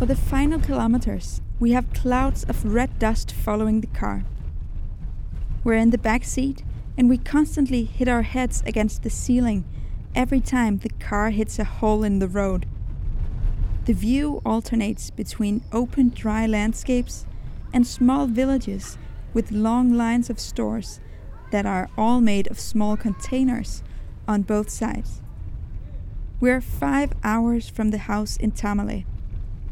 For the final kilometers, we have clouds of red dust following the car. We're in the back seat and we constantly hit our heads against the ceiling every time the car hits a hole in the road. The view alternates between open, dry landscapes and small villages with long lines of stores that are all made of small containers on both sides. We're five hours from the house in Tamale,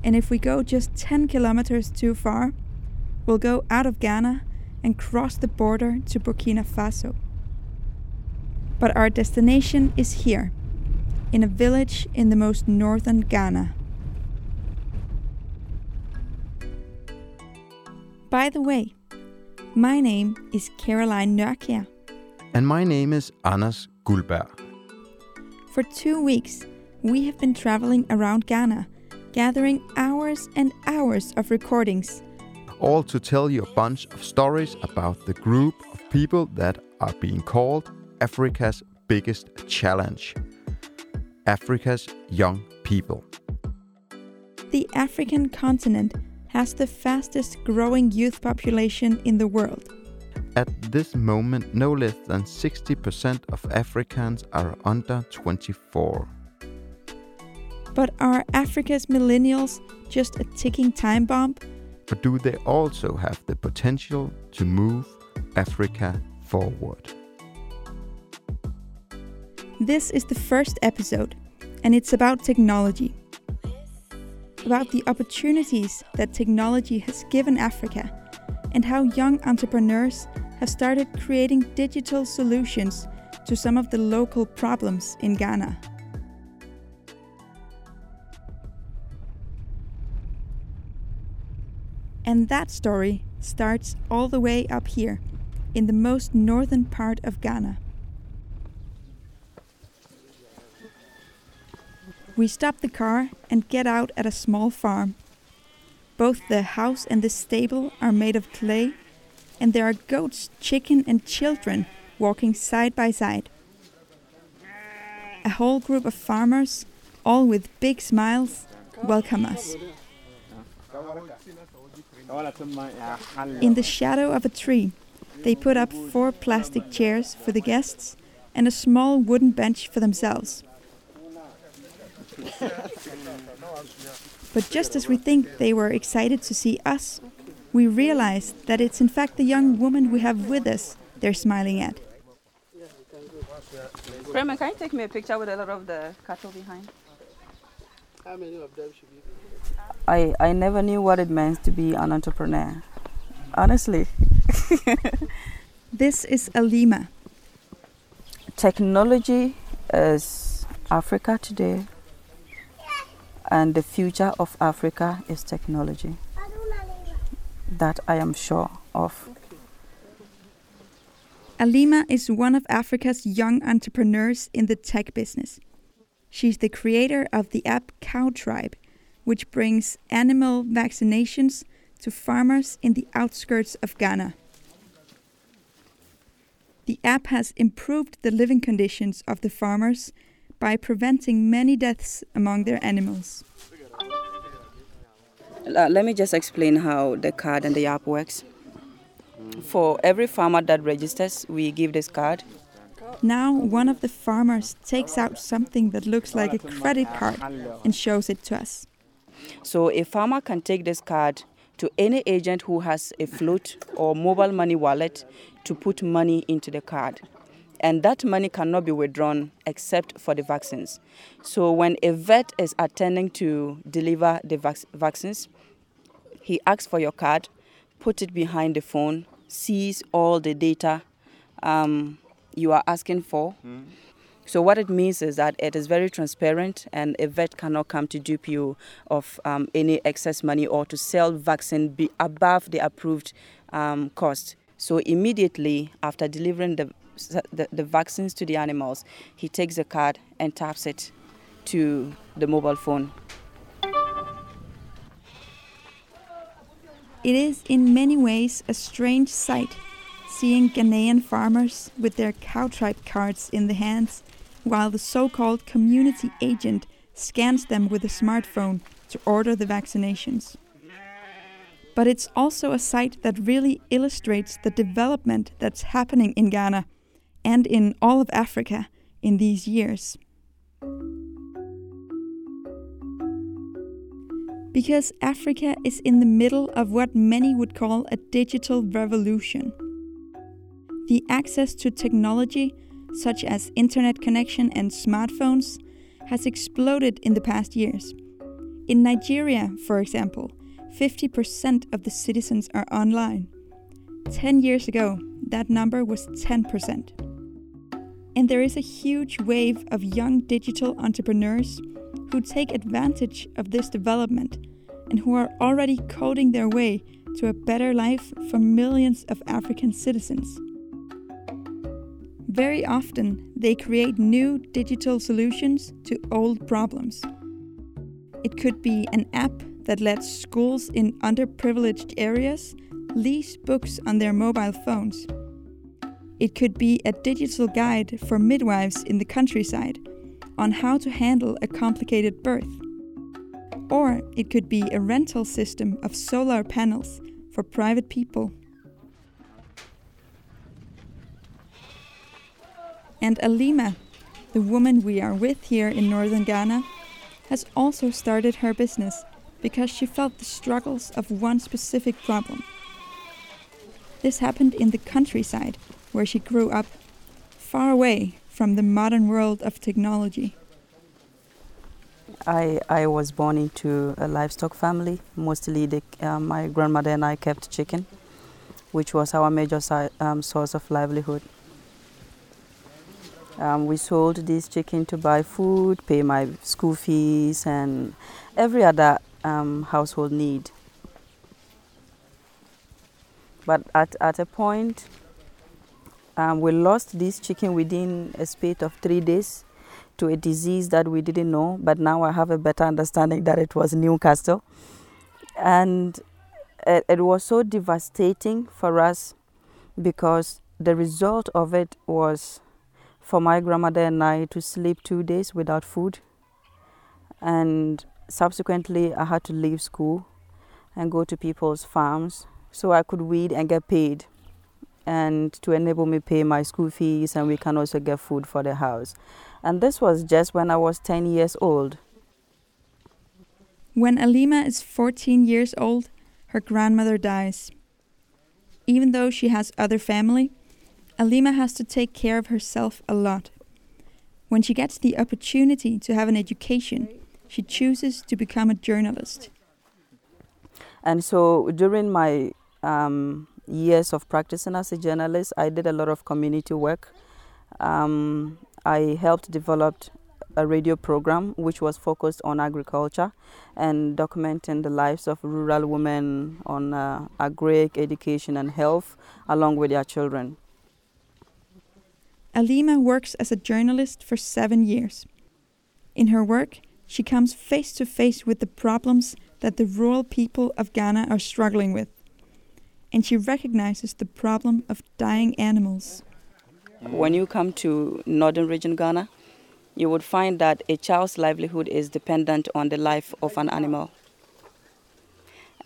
and if we go just 10 kilometers too far, we'll go out of Ghana and cross the border to Burkina Faso. But our destination is here, in a village in the most northern Ghana. By the way, my name is Caroline Nørkjær. And my name is Anders Guldberg. For two weeks, we have been traveling around Ghana, gathering hours and hours of recordings. All to tell you a bunch of stories about the group of people that are being called Africa's biggest challenge Africa's young people. The African continent has the fastest growing youth population in the world. At this moment, no less than 60% of Africans are under 24. But are Africa's millennials just a ticking time bomb? Or do they also have the potential to move Africa forward? This is the first episode, and it's about technology about the opportunities that technology has given Africa and how young entrepreneurs have started creating digital solutions to some of the local problems in Ghana. And that story starts all the way up here, in the most northern part of Ghana. We stop the car and get out at a small farm. Both the house and the stable are made of clay, and there are goats, chicken, and children walking side by side. A whole group of farmers, all with big smiles, welcome us. In the shadow of a tree, they put up four plastic chairs for the guests and a small wooden bench for themselves. but just as we think they were excited to see us, we realize that it's in fact the young woman we have with us they're smiling at. Grandma, can you take me a picture with a lot of the cattle behind? How many of them should be? I, I never knew what it meant to be an entrepreneur. Honestly. this is Alima. Technology is Africa today and the future of Africa is technology. That I am sure of. Alima is one of Africa's young entrepreneurs in the tech business. She's the creator of the app Cowtribe, which brings animal vaccinations to farmers in the outskirts of Ghana. The app has improved the living conditions of the farmers by preventing many deaths among their animals. Uh, let me just explain how the card and the app works. For every farmer that registers, we give this card. Now, one of the farmers takes out something that looks like a credit card and shows it to us. So, a farmer can take this card to any agent who has a float or mobile money wallet to put money into the card and that money cannot be withdrawn except for the vaccines. So when a vet is attending to deliver the vac- vaccines, he asks for your card, put it behind the phone, sees all the data um, you are asking for. Mm. So what it means is that it is very transparent, and a vet cannot come to dupe you of um, any excess money or to sell vaccine be above the approved um, cost. So immediately after delivering the the, the vaccines to the animals, he takes the card and taps it to the mobile phone. It is in many ways a strange sight seeing Ghanaian farmers with their Cowtribe cards in the hands while the so called community agent scans them with a smartphone to order the vaccinations. But it's also a site that really illustrates the development that's happening in Ghana and in all of Africa in these years. Because Africa is in the middle of what many would call a digital revolution. The access to technology, such as internet connection and smartphones, has exploded in the past years. In Nigeria, for example, 50% of the citizens are online. 10 years ago, that number was 10%. And there is a huge wave of young digital entrepreneurs who take advantage of this development and who are already coding their way to a better life for millions of African citizens. Very often, they create new digital solutions to old problems. It could be an app that lets schools in underprivileged areas lease books on their mobile phones. It could be a digital guide for midwives in the countryside on how to handle a complicated birth. Or it could be a rental system of solar panels for private people. And Alima, the woman we are with here in northern Ghana, has also started her business because she felt the struggles of one specific problem. This happened in the countryside where she grew up, far away from the modern world of technology. I, I was born into a livestock family. Mostly, the, uh, my grandmother and I kept chicken, which was our major si- um, source of livelihood. Um, we sold this chicken to buy food, pay my school fees, and every other um, household need. But at, at a point, um, we lost this chicken within a space of three days to a disease that we didn't know, but now I have a better understanding that it was Newcastle. And it, it was so devastating for us because the result of it was for my grandmother and I to sleep two days without food. And subsequently, I had to leave school and go to people's farms so I could weed and get paid and to enable me pay my school fees and we can also get food for the house. And this was just when I was 10 years old. When Alima is 14 years old, her grandmother dies. Even though she has other family, Alima has to take care of herself a lot. When she gets the opportunity to have an education, she chooses to become a journalist. And so during my um, years of practicing as a journalist, I did a lot of community work. Um, I helped develop a radio program which was focused on agriculture and documenting the lives of rural women on uh, agri, education, and health, along with their children. Alima works as a journalist for seven years. In her work, she comes face to face with the problems that the rural people of Ghana are struggling with and she recognizes the problem of dying animals. When you come to northern region Ghana, you would find that a child's livelihood is dependent on the life of an animal.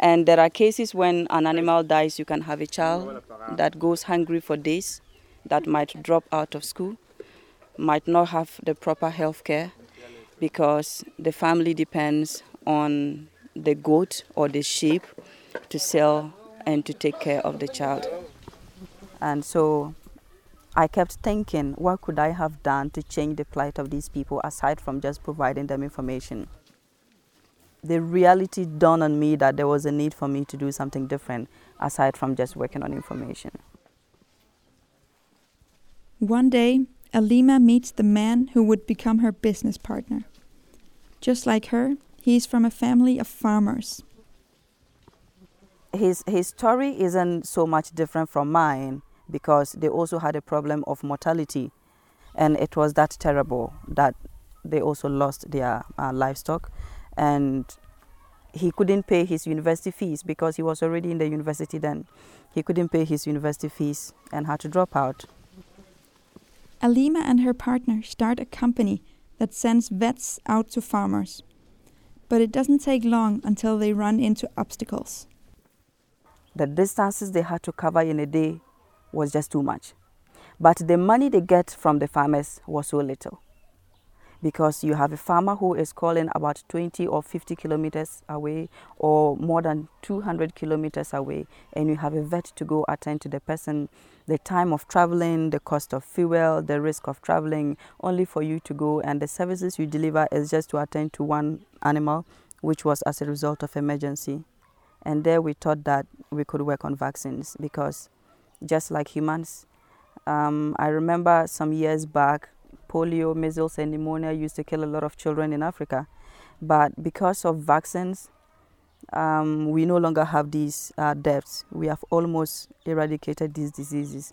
And there are cases when an animal dies, you can have a child that goes hungry for days, that might drop out of school, might not have the proper health care because the family depends on the goat or the sheep to sell and to take care of the child. And so I kept thinking, what could I have done to change the plight of these people aside from just providing them information? The reality dawned on me that there was a need for me to do something different aside from just working on information. One day, Alima meets the man who would become her business partner. Just like her, he is from a family of farmers his his story isn't so much different from mine because they also had a problem of mortality, and it was that terrible that they also lost their uh, livestock, and he couldn't pay his university fees because he was already in the university then. He couldn't pay his university fees and had to drop out. Alima and her partner start a company that sends vets out to farmers. But it doesn't take long until they run into obstacles. The distances they had to cover in a day was just too much. But the money they get from the farmers was so little because you have a farmer who is calling about 20 or 50 kilometers away or more than 200 kilometers away and you have a vet to go attend to the person. The time of traveling the cost of fuel the risk of traveling only for you to go and the services you deliver is just to attend to one animal which was as a result of emergency. And there we thought that we could work on vaccines because just like humans um, i remember some years back polio, measles, and pneumonia used to kill a lot of children in Africa. But because of vaccines, um, we no longer have these uh, deaths. We have almost eradicated these diseases.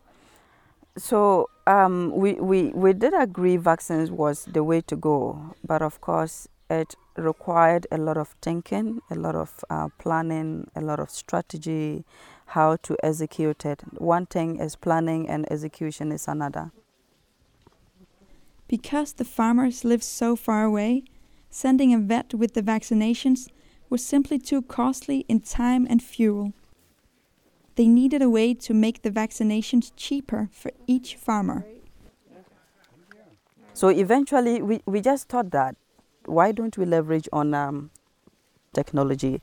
So um, we, we, we did agree vaccines was the way to go, but of course it required a lot of thinking, a lot of uh, planning, a lot of strategy, how to execute it. One thing is planning and execution is another. Because the farmers lived so far away, sending a vet with the vaccinations was simply too costly in time and fuel. They needed a way to make the vaccinations cheaper for each farmer. So eventually, we, we just thought that why don't we leverage on um, technology?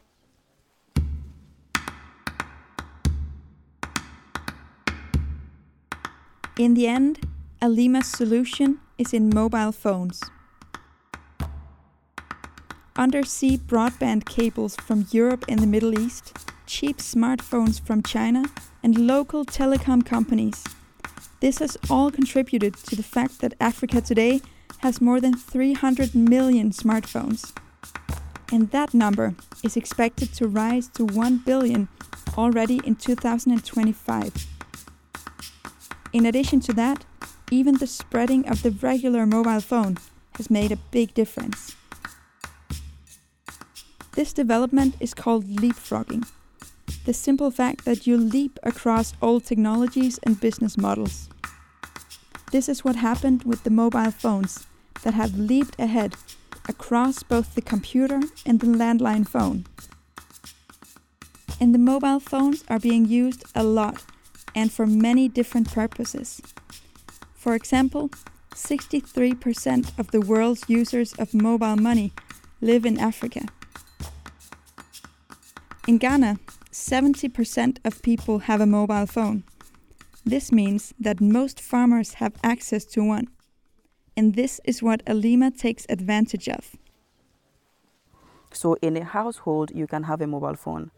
In the end, Alima's solution is in mobile phones. Undersea broadband cables from Europe and the Middle East, cheap smartphones from China, and local telecom companies. This has all contributed to the fact that Africa today has more than 300 million smartphones. And that number is expected to rise to 1 billion already in 2025. In addition to that, even the spreading of the regular mobile phone has made a big difference. This development is called leapfrogging, the simple fact that you leap across old technologies and business models. This is what happened with the mobile phones that have leaped ahead across both the computer and the landline phone. And the mobile phones are being used a lot and for many different purposes. For example, 63% of the world's users of mobile money live in Africa. In Ghana, 70% of people have a mobile phone. This means that most farmers have access to one. And this is what Alima takes advantage of. So, in a household, you can have a mobile phone,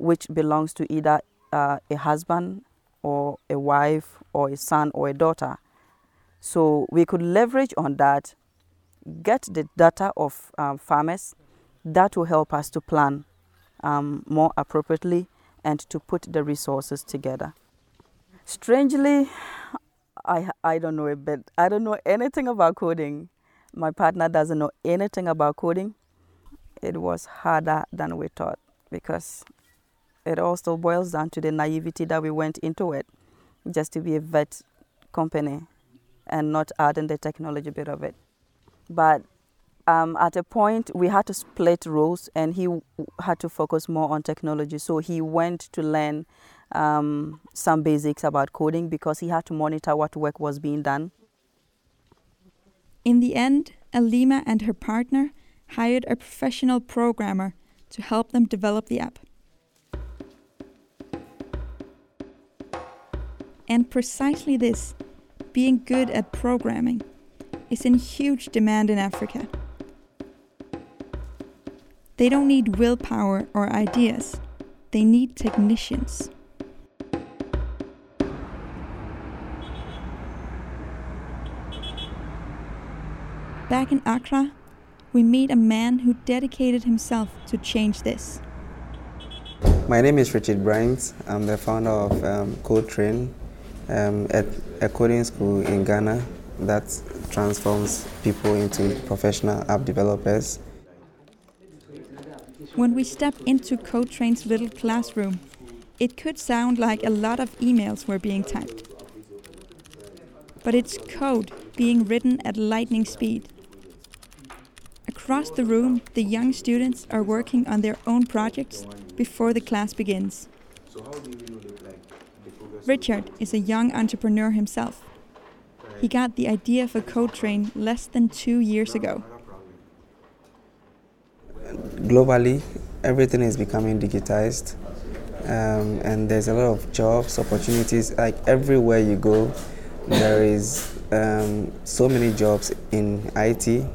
which belongs to either uh, a husband or a wife or a son or a daughter. So we could leverage on that, get the data of um, farmers. That will help us to plan um, more appropriately and to put the resources together. Strangely, I, I don't know a bit. I don't know anything about coding. My partner doesn't know anything about coding. It was harder than we thought because it also boils down to the naivety that we went into it just to be a vet company and not adding the technology bit of it. But um, at a point, we had to split roles, and he had to focus more on technology. So he went to learn um, some basics about coding because he had to monitor what work was being done. In the end, Alima and her partner hired a professional programmer to help them develop the app. And precisely this being good at programming is in huge demand in Africa. They don't need willpower or ideas, they need technicians. Back in Accra, we meet a man who dedicated himself to change this. My name is Richard Brandt. I'm the founder of um, CodeTrain, um, at a coding school in Ghana that transforms people into professional app developers. When we step into CodeTrain's little classroom, it could sound like a lot of emails were being typed. But it's code being written at lightning speed. Across the room, the young students are working on their own projects before the class begins. Richard is a young entrepreneur himself. He got the idea for CodeTrain less than two years ago. Globally, everything is becoming digitized, um, and there's a lot of jobs, opportunities. Like everywhere you go, there is um, so many jobs in IT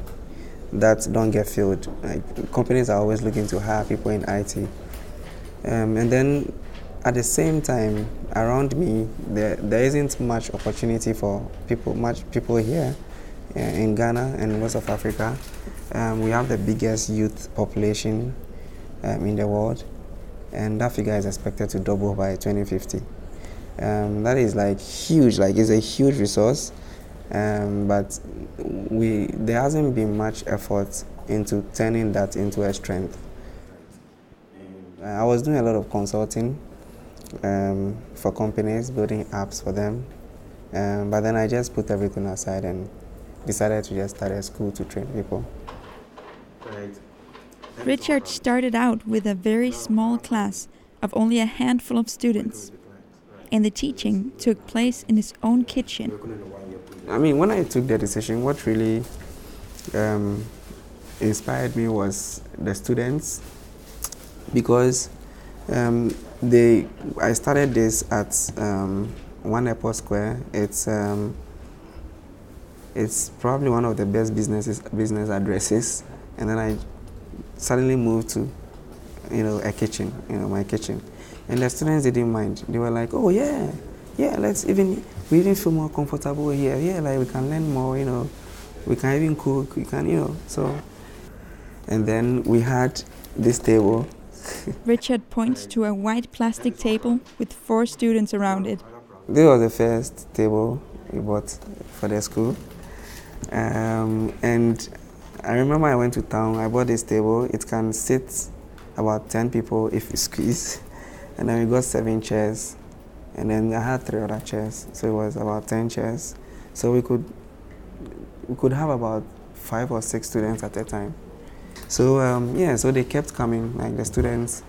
that don't get filled. Like companies are always looking to hire people in IT, um, and then at the same time, around me, there, there isn't much opportunity for people, much people here uh, in Ghana and most of Africa. Um, we have the biggest youth population um, in the world, and that figure is expected to double by 2050. Um, that is like huge, like it's a huge resource, um, but we there hasn't been much effort into turning that into a strength. I was doing a lot of consulting um, for companies, building apps for them. Um, but then I just put everything aside and decided to just start a school to train people. Right. Richard started out with a very small class of only a handful of students, and the teaching took place in his own kitchen. I mean, when I took the decision, what really um, inspired me was the students because um, they I started this at um, One Airport Square. It's um, it's probably one of the best businesses business addresses, and then I suddenly moved to you know a kitchen, you know my kitchen, and the students didn't mind. They were like, oh yeah, yeah, let's even we even feel more comfortable here. Yeah, like we can learn more. You know, we can even cook. We can you know so. And then we had this table Richard points to a white plastic table with four students around it. This was the first table we bought for the school. Um, and I remember I went to town, I bought this table. It can sit about 10 people if you squeeze. And then we got seven chairs. And then I had three other chairs. So it was about 10 chairs. So we could, we could have about five or six students at a time. So um, yeah, so they kept coming, like the students,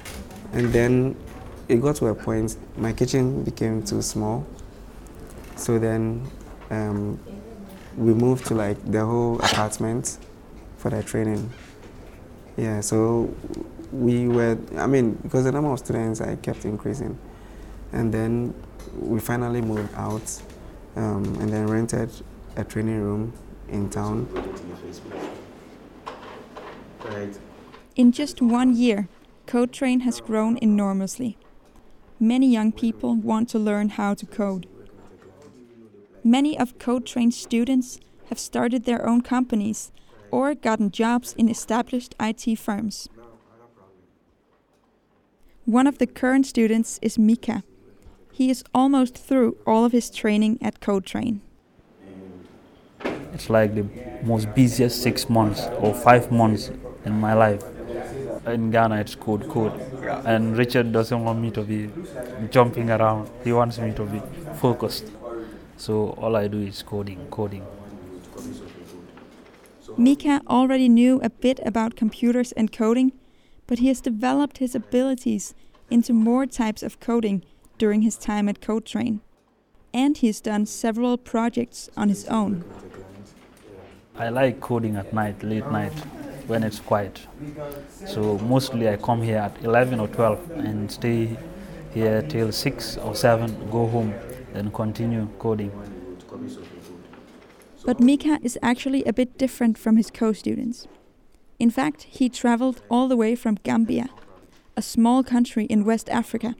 and then it got to a point. My kitchen became too small, so then um, we moved to like the whole apartment for the training. Yeah, so we were. I mean, because the number of students I kept increasing, and then we finally moved out, um, and then rented a training room in town. Right. In just one year, CodeTrain has grown enormously. Many young people want to learn how to code. Many of CodeTrain's students have started their own companies or gotten jobs in established IT firms. One of the current students is Mika. He is almost through all of his training at CodeTrain. It's like the most busiest six months or five months in my life. In Ghana, it's code, code. And Richard doesn't want me to be jumping around. He wants me to be focused. So all I do is coding, coding. Mika already knew a bit about computers and coding, but he has developed his abilities into more types of coding during his time at CodeTrain. And he's done several projects on his own. I like coding at night, late night when it's quiet. So mostly I come here at 11 or 12 and stay here till 6 or 7, go home, and continue coding. But Mika is actually a bit different from his co students. In fact, he traveled all the way from Gambia, a small country in West Africa,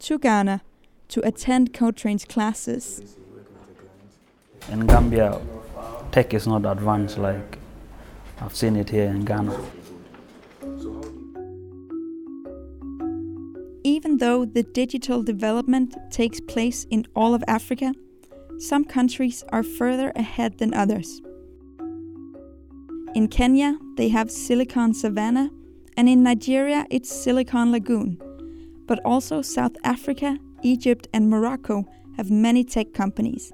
to Ghana to attend CodeTrain's classes. In Gambia, tech is not advanced like I've seen it here in Ghana. Even though the digital development takes place in all of Africa, some countries are further ahead than others. In Kenya, they have Silicon Savannah, and in Nigeria, it's Silicon Lagoon. But also South Africa, Egypt, and Morocco have many tech companies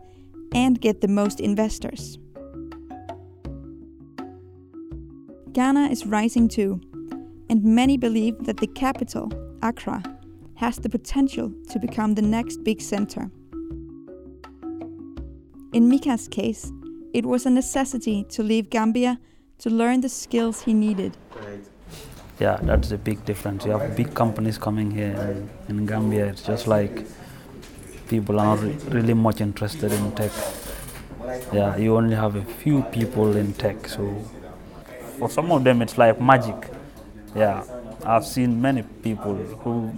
and get the most investors. Ghana is rising too, and many believe that the capital, Accra, has the potential to become the next big center. In Mika's case, it was a necessity to leave Gambia to learn the skills he needed. Yeah, that's a big difference. You have big companies coming here in, in Gambia. It's just like people are not re- really much interested in tech. Yeah, you only have a few people in tech, so for some of them it's like magic. Yeah, I've seen many people who,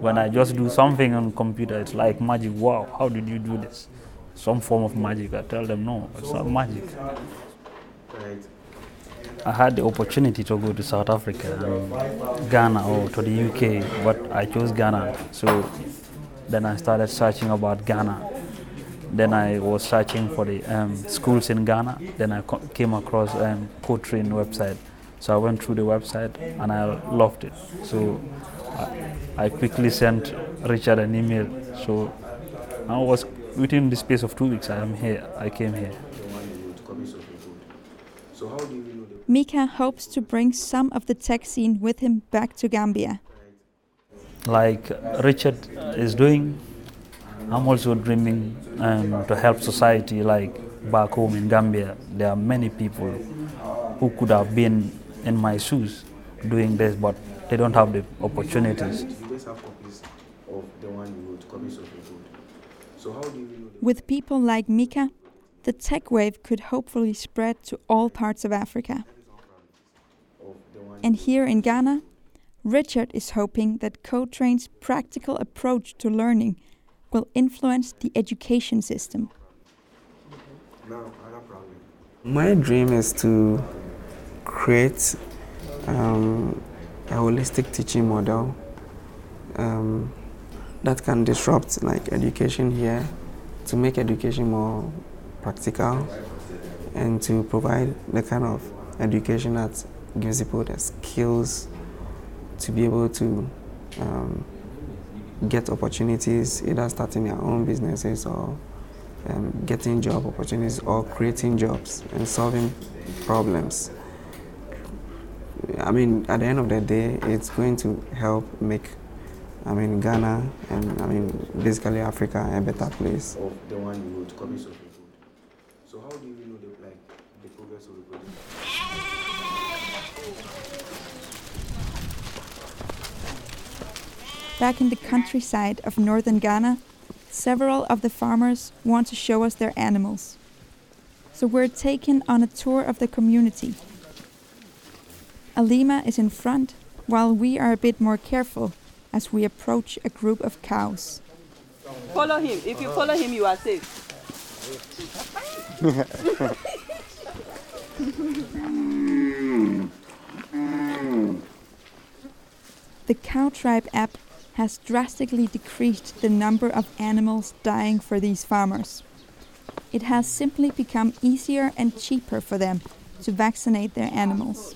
when I just do something on computer, it's like magic. Wow, how did you do this? Some form of magic. I tell them no, it's not magic. I had the opportunity to go to South Africa, and Ghana, or to the UK, but I chose Ghana. So then I started searching about Ghana. Then I was searching for the um, schools in Ghana. Then I co- came across um, CodeTrain website. So I went through the website and I loved it. So I, I quickly sent Richard an email. So I was within the space of two weeks. I am here. I came here. Mika hopes to bring some of the tech scene with him back to Gambia. Like Richard is doing, I'm also dreaming um, to help society like back home in Gambia. There are many people who could have been in my shoes doing this, but they don't have the opportunities. With people like Mika, the tech wave could hopefully spread to all parts of Africa. And here in Ghana, Richard is hoping that CodeTrain's practical approach to learning will influence the education system. My dream is to create um, a holistic teaching model um, that can disrupt like education here to make education more practical and to provide the kind of education that gives people the skills to be able to um, get opportunities, either starting their own businesses or um, getting job opportunities or creating jobs and solving problems. I mean, at the end of the day, it's going to help make, I mean, Ghana and I mean, basically Africa a better place. Of the one you. So how do you know the like the progress of the project? Back in the countryside of northern Ghana, several of the farmers want to show us their animals. So we're taken on a tour of the community. Alima is in front, while we are a bit more careful as we approach a group of cows. Follow him. If you follow him, you are safe. The Cowtribe app has drastically decreased the number of animals dying for these farmers. It has simply become easier and cheaper for them to vaccinate their animals.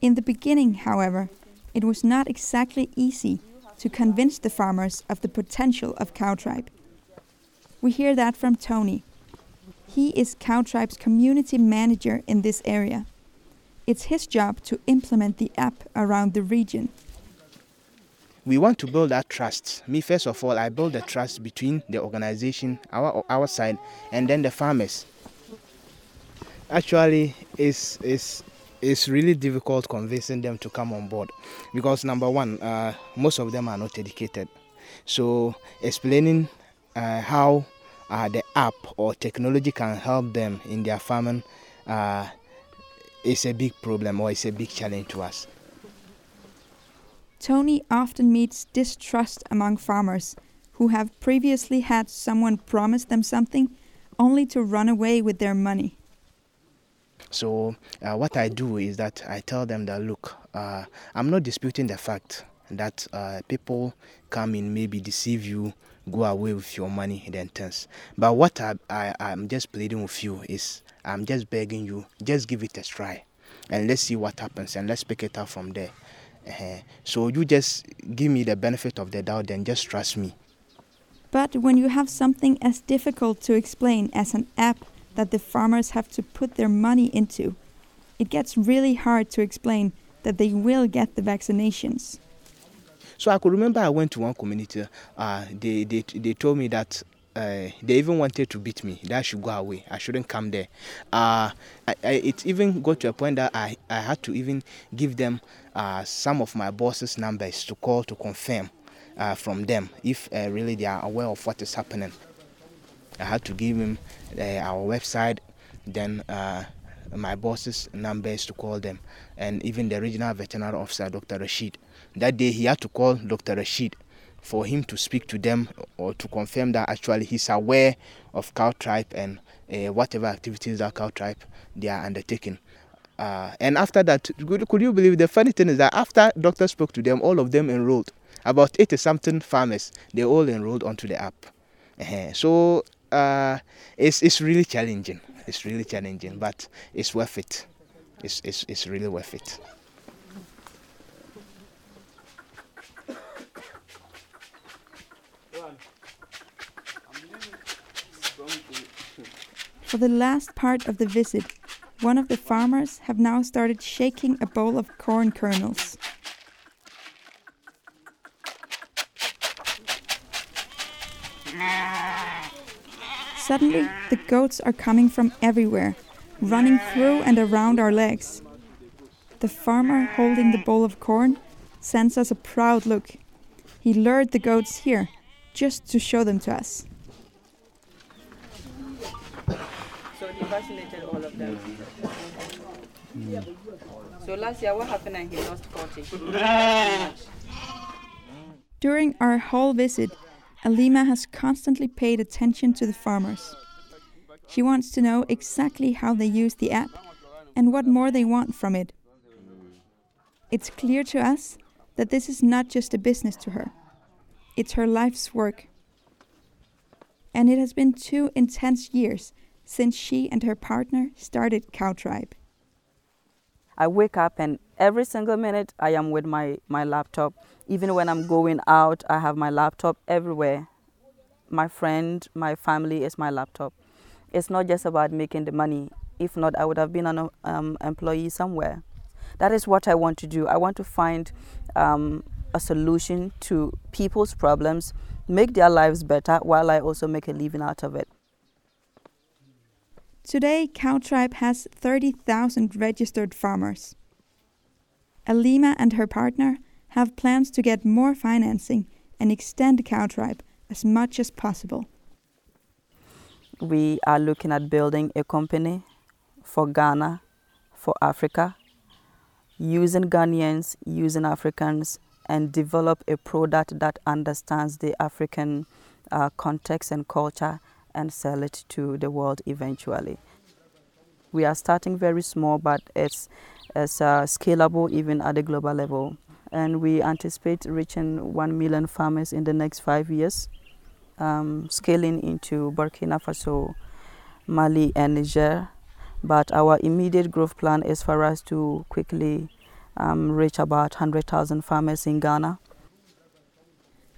In the beginning, however, it was not exactly easy to convince the farmers of the potential of Cowtribe. We hear that from Tony. He is Cowtribe's community manager in this area. It's his job to implement the app around the region. we want to build that trust. Me, first of all, I build the trust between the organization, our our side, and then the farmers. Actually, it's it's it's really difficult convincing them to come on board because number one, uh, most of them are not educated. So explaining uh, how uh, the app or technology can help them in their farming uh, is a big problem or it's a big challenge to us. Tony often meets distrust among farmers who have previously had someone promise them something only to run away with their money. So uh, what I do is that I tell them that look, uh, I'm not disputing the fact that uh, people come in, maybe deceive you, go away with your money, then things. But what I, I I'm just pleading with you is I'm just begging you, just give it a try, and let's see what happens, and let's pick it up from there. uh So you just give me the benefit of the doubt, and just trust me. But when you have something as difficult to explain as an app that the farmers have to put their money into, it gets really hard to explain that they will get the vaccinations. So I could remember I went to one community. Uh, they, they, they told me that uh, they even wanted to beat me. That I should go away. I shouldn't come there. Uh, I, I, it even got to a point that I, I had to even give them uh, some of my boss's numbers to call to confirm uh, from them if uh, really they are aware of what is happening. I had to give him uh, our website, then my boss's numbers to call them, and even the regional veterinary officer, Dr. Rashid. That day he had to call Dr. Rashid for him to speak to them or to confirm that actually he's aware of Cowtribe and uh, whatever activities that Cowtribe they are undertaking. Uh, and after that, could, could you believe the funny thing is that after doctor spoke to them, all of them enrolled. About 80 something farmers, they all enrolled onto the app. Uh, so uh, it's, it's really challenging. It's really challenging, but it's worth it. It's, it's, it's really worth it. For the last part of the visit, one of the farmers have now started shaking a bowl of corn kernels. Suddenly, the goats are coming from everywhere, running through and around our legs. The farmer holding the bowl of corn sends us a proud look. He lured the goats here just to show them to us. All of them. Mm. So last year, what happened? And he lost 40. During our whole visit, Alima has constantly paid attention to the farmers. She wants to know exactly how they use the app and what more they want from it. It's clear to us that this is not just a business to her, it's her life's work. And it has been two intense years since she and her partner started Cowtribe. I wake up and every single minute I am with my, my laptop. Even when I'm going out, I have my laptop everywhere. My friend, my family is my laptop. It's not just about making the money. If not, I would have been an um, employee somewhere. That is what I want to do. I want to find um, a solution to people's problems, make their lives better while I also make a living out of it. Today, Cowtribe has 30,000 registered farmers. Alima and her partner have plans to get more financing and extend Cowtribe as much as possible. We are looking at building a company for Ghana, for Africa, using Ghanaians, using Africans, and develop a product that understands the African uh, context and culture and sell it to the world eventually. We are starting very small, but it's, it's uh, scalable even at the global level. And we anticipate reaching 1 million farmers in the next five years, um, scaling into Burkina Faso, Mali, and Niger. But our immediate growth plan is for us to quickly um, reach about 100,000 farmers in Ghana.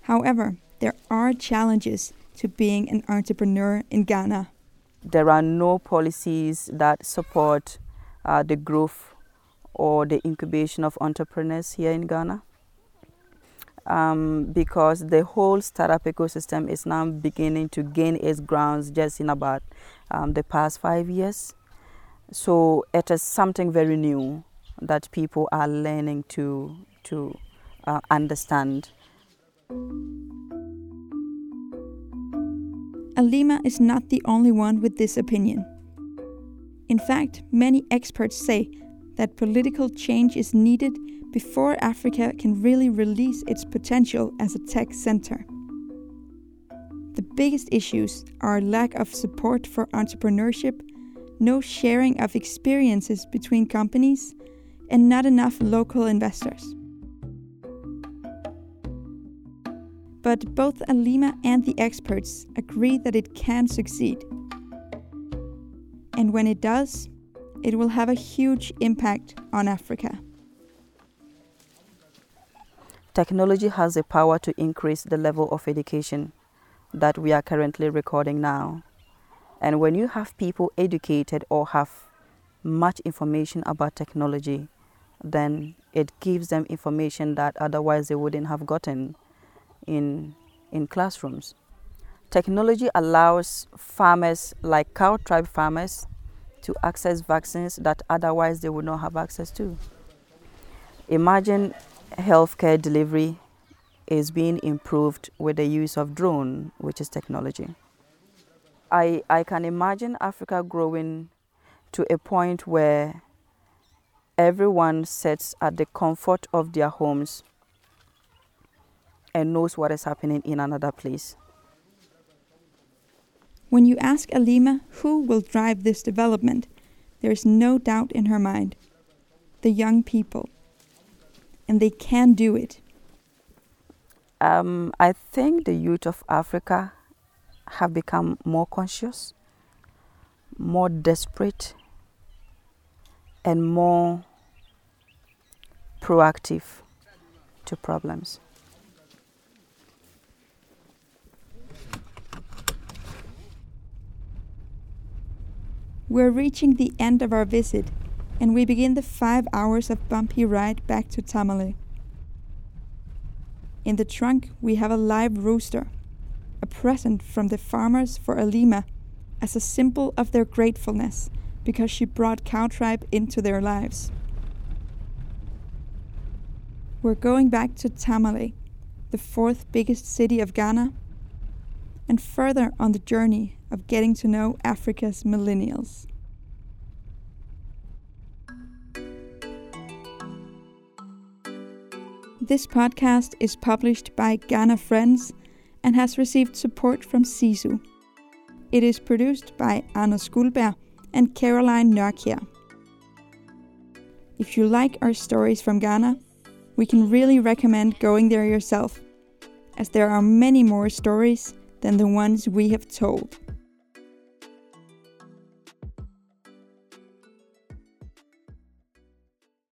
However, there are challenges to being an entrepreneur in Ghana? There are no policies that support uh, the growth or the incubation of entrepreneurs here in Ghana. Um, because the whole startup ecosystem is now beginning to gain its grounds just in about um, the past five years. So it is something very new that people are learning to to uh, understand. Alima is not the only one with this opinion. In fact, many experts say that political change is needed before Africa can really release its potential as a tech center. The biggest issues are lack of support for entrepreneurship, no sharing of experiences between companies, and not enough local investors. But both Alima and the experts agree that it can succeed. And when it does, it will have a huge impact on Africa. Technology has the power to increase the level of education that we are currently recording now. And when you have people educated or have much information about technology, then it gives them information that otherwise they wouldn't have gotten in, in classrooms. Technology allows farmers, like Cowtribe farmers, to access vaccines that otherwise they would not have access to. Imagine healthcare delivery is being improved with the use of drone, which is technology. I, I can imagine Africa growing to a point where everyone sits at the comfort of their homes and knows what is happening in another place. When you ask Alima who will drive this development, there is no doubt in her mind the young people. And they can do it. Um, I think the youth of Africa have become more conscious, more desperate, and more proactive to problems. We're reaching the end of our visit, and we begin the five hours of bumpy ride back to Tamale. In the trunk, we have a live rooster, a present from the farmers for Alima as a symbol of their gratefulness because she brought Cowtribe into their lives. We're going back to Tamale, the fourth biggest city of Ghana, and further on the journey of getting to know Africa's millennials. This podcast is published by Ghana Friends and has received support from CISU. It is produced by Anna Skulberg and Caroline Nørkjær. If you like our stories from Ghana, we can really recommend going there yourself, as there are many more stories than the ones we have told.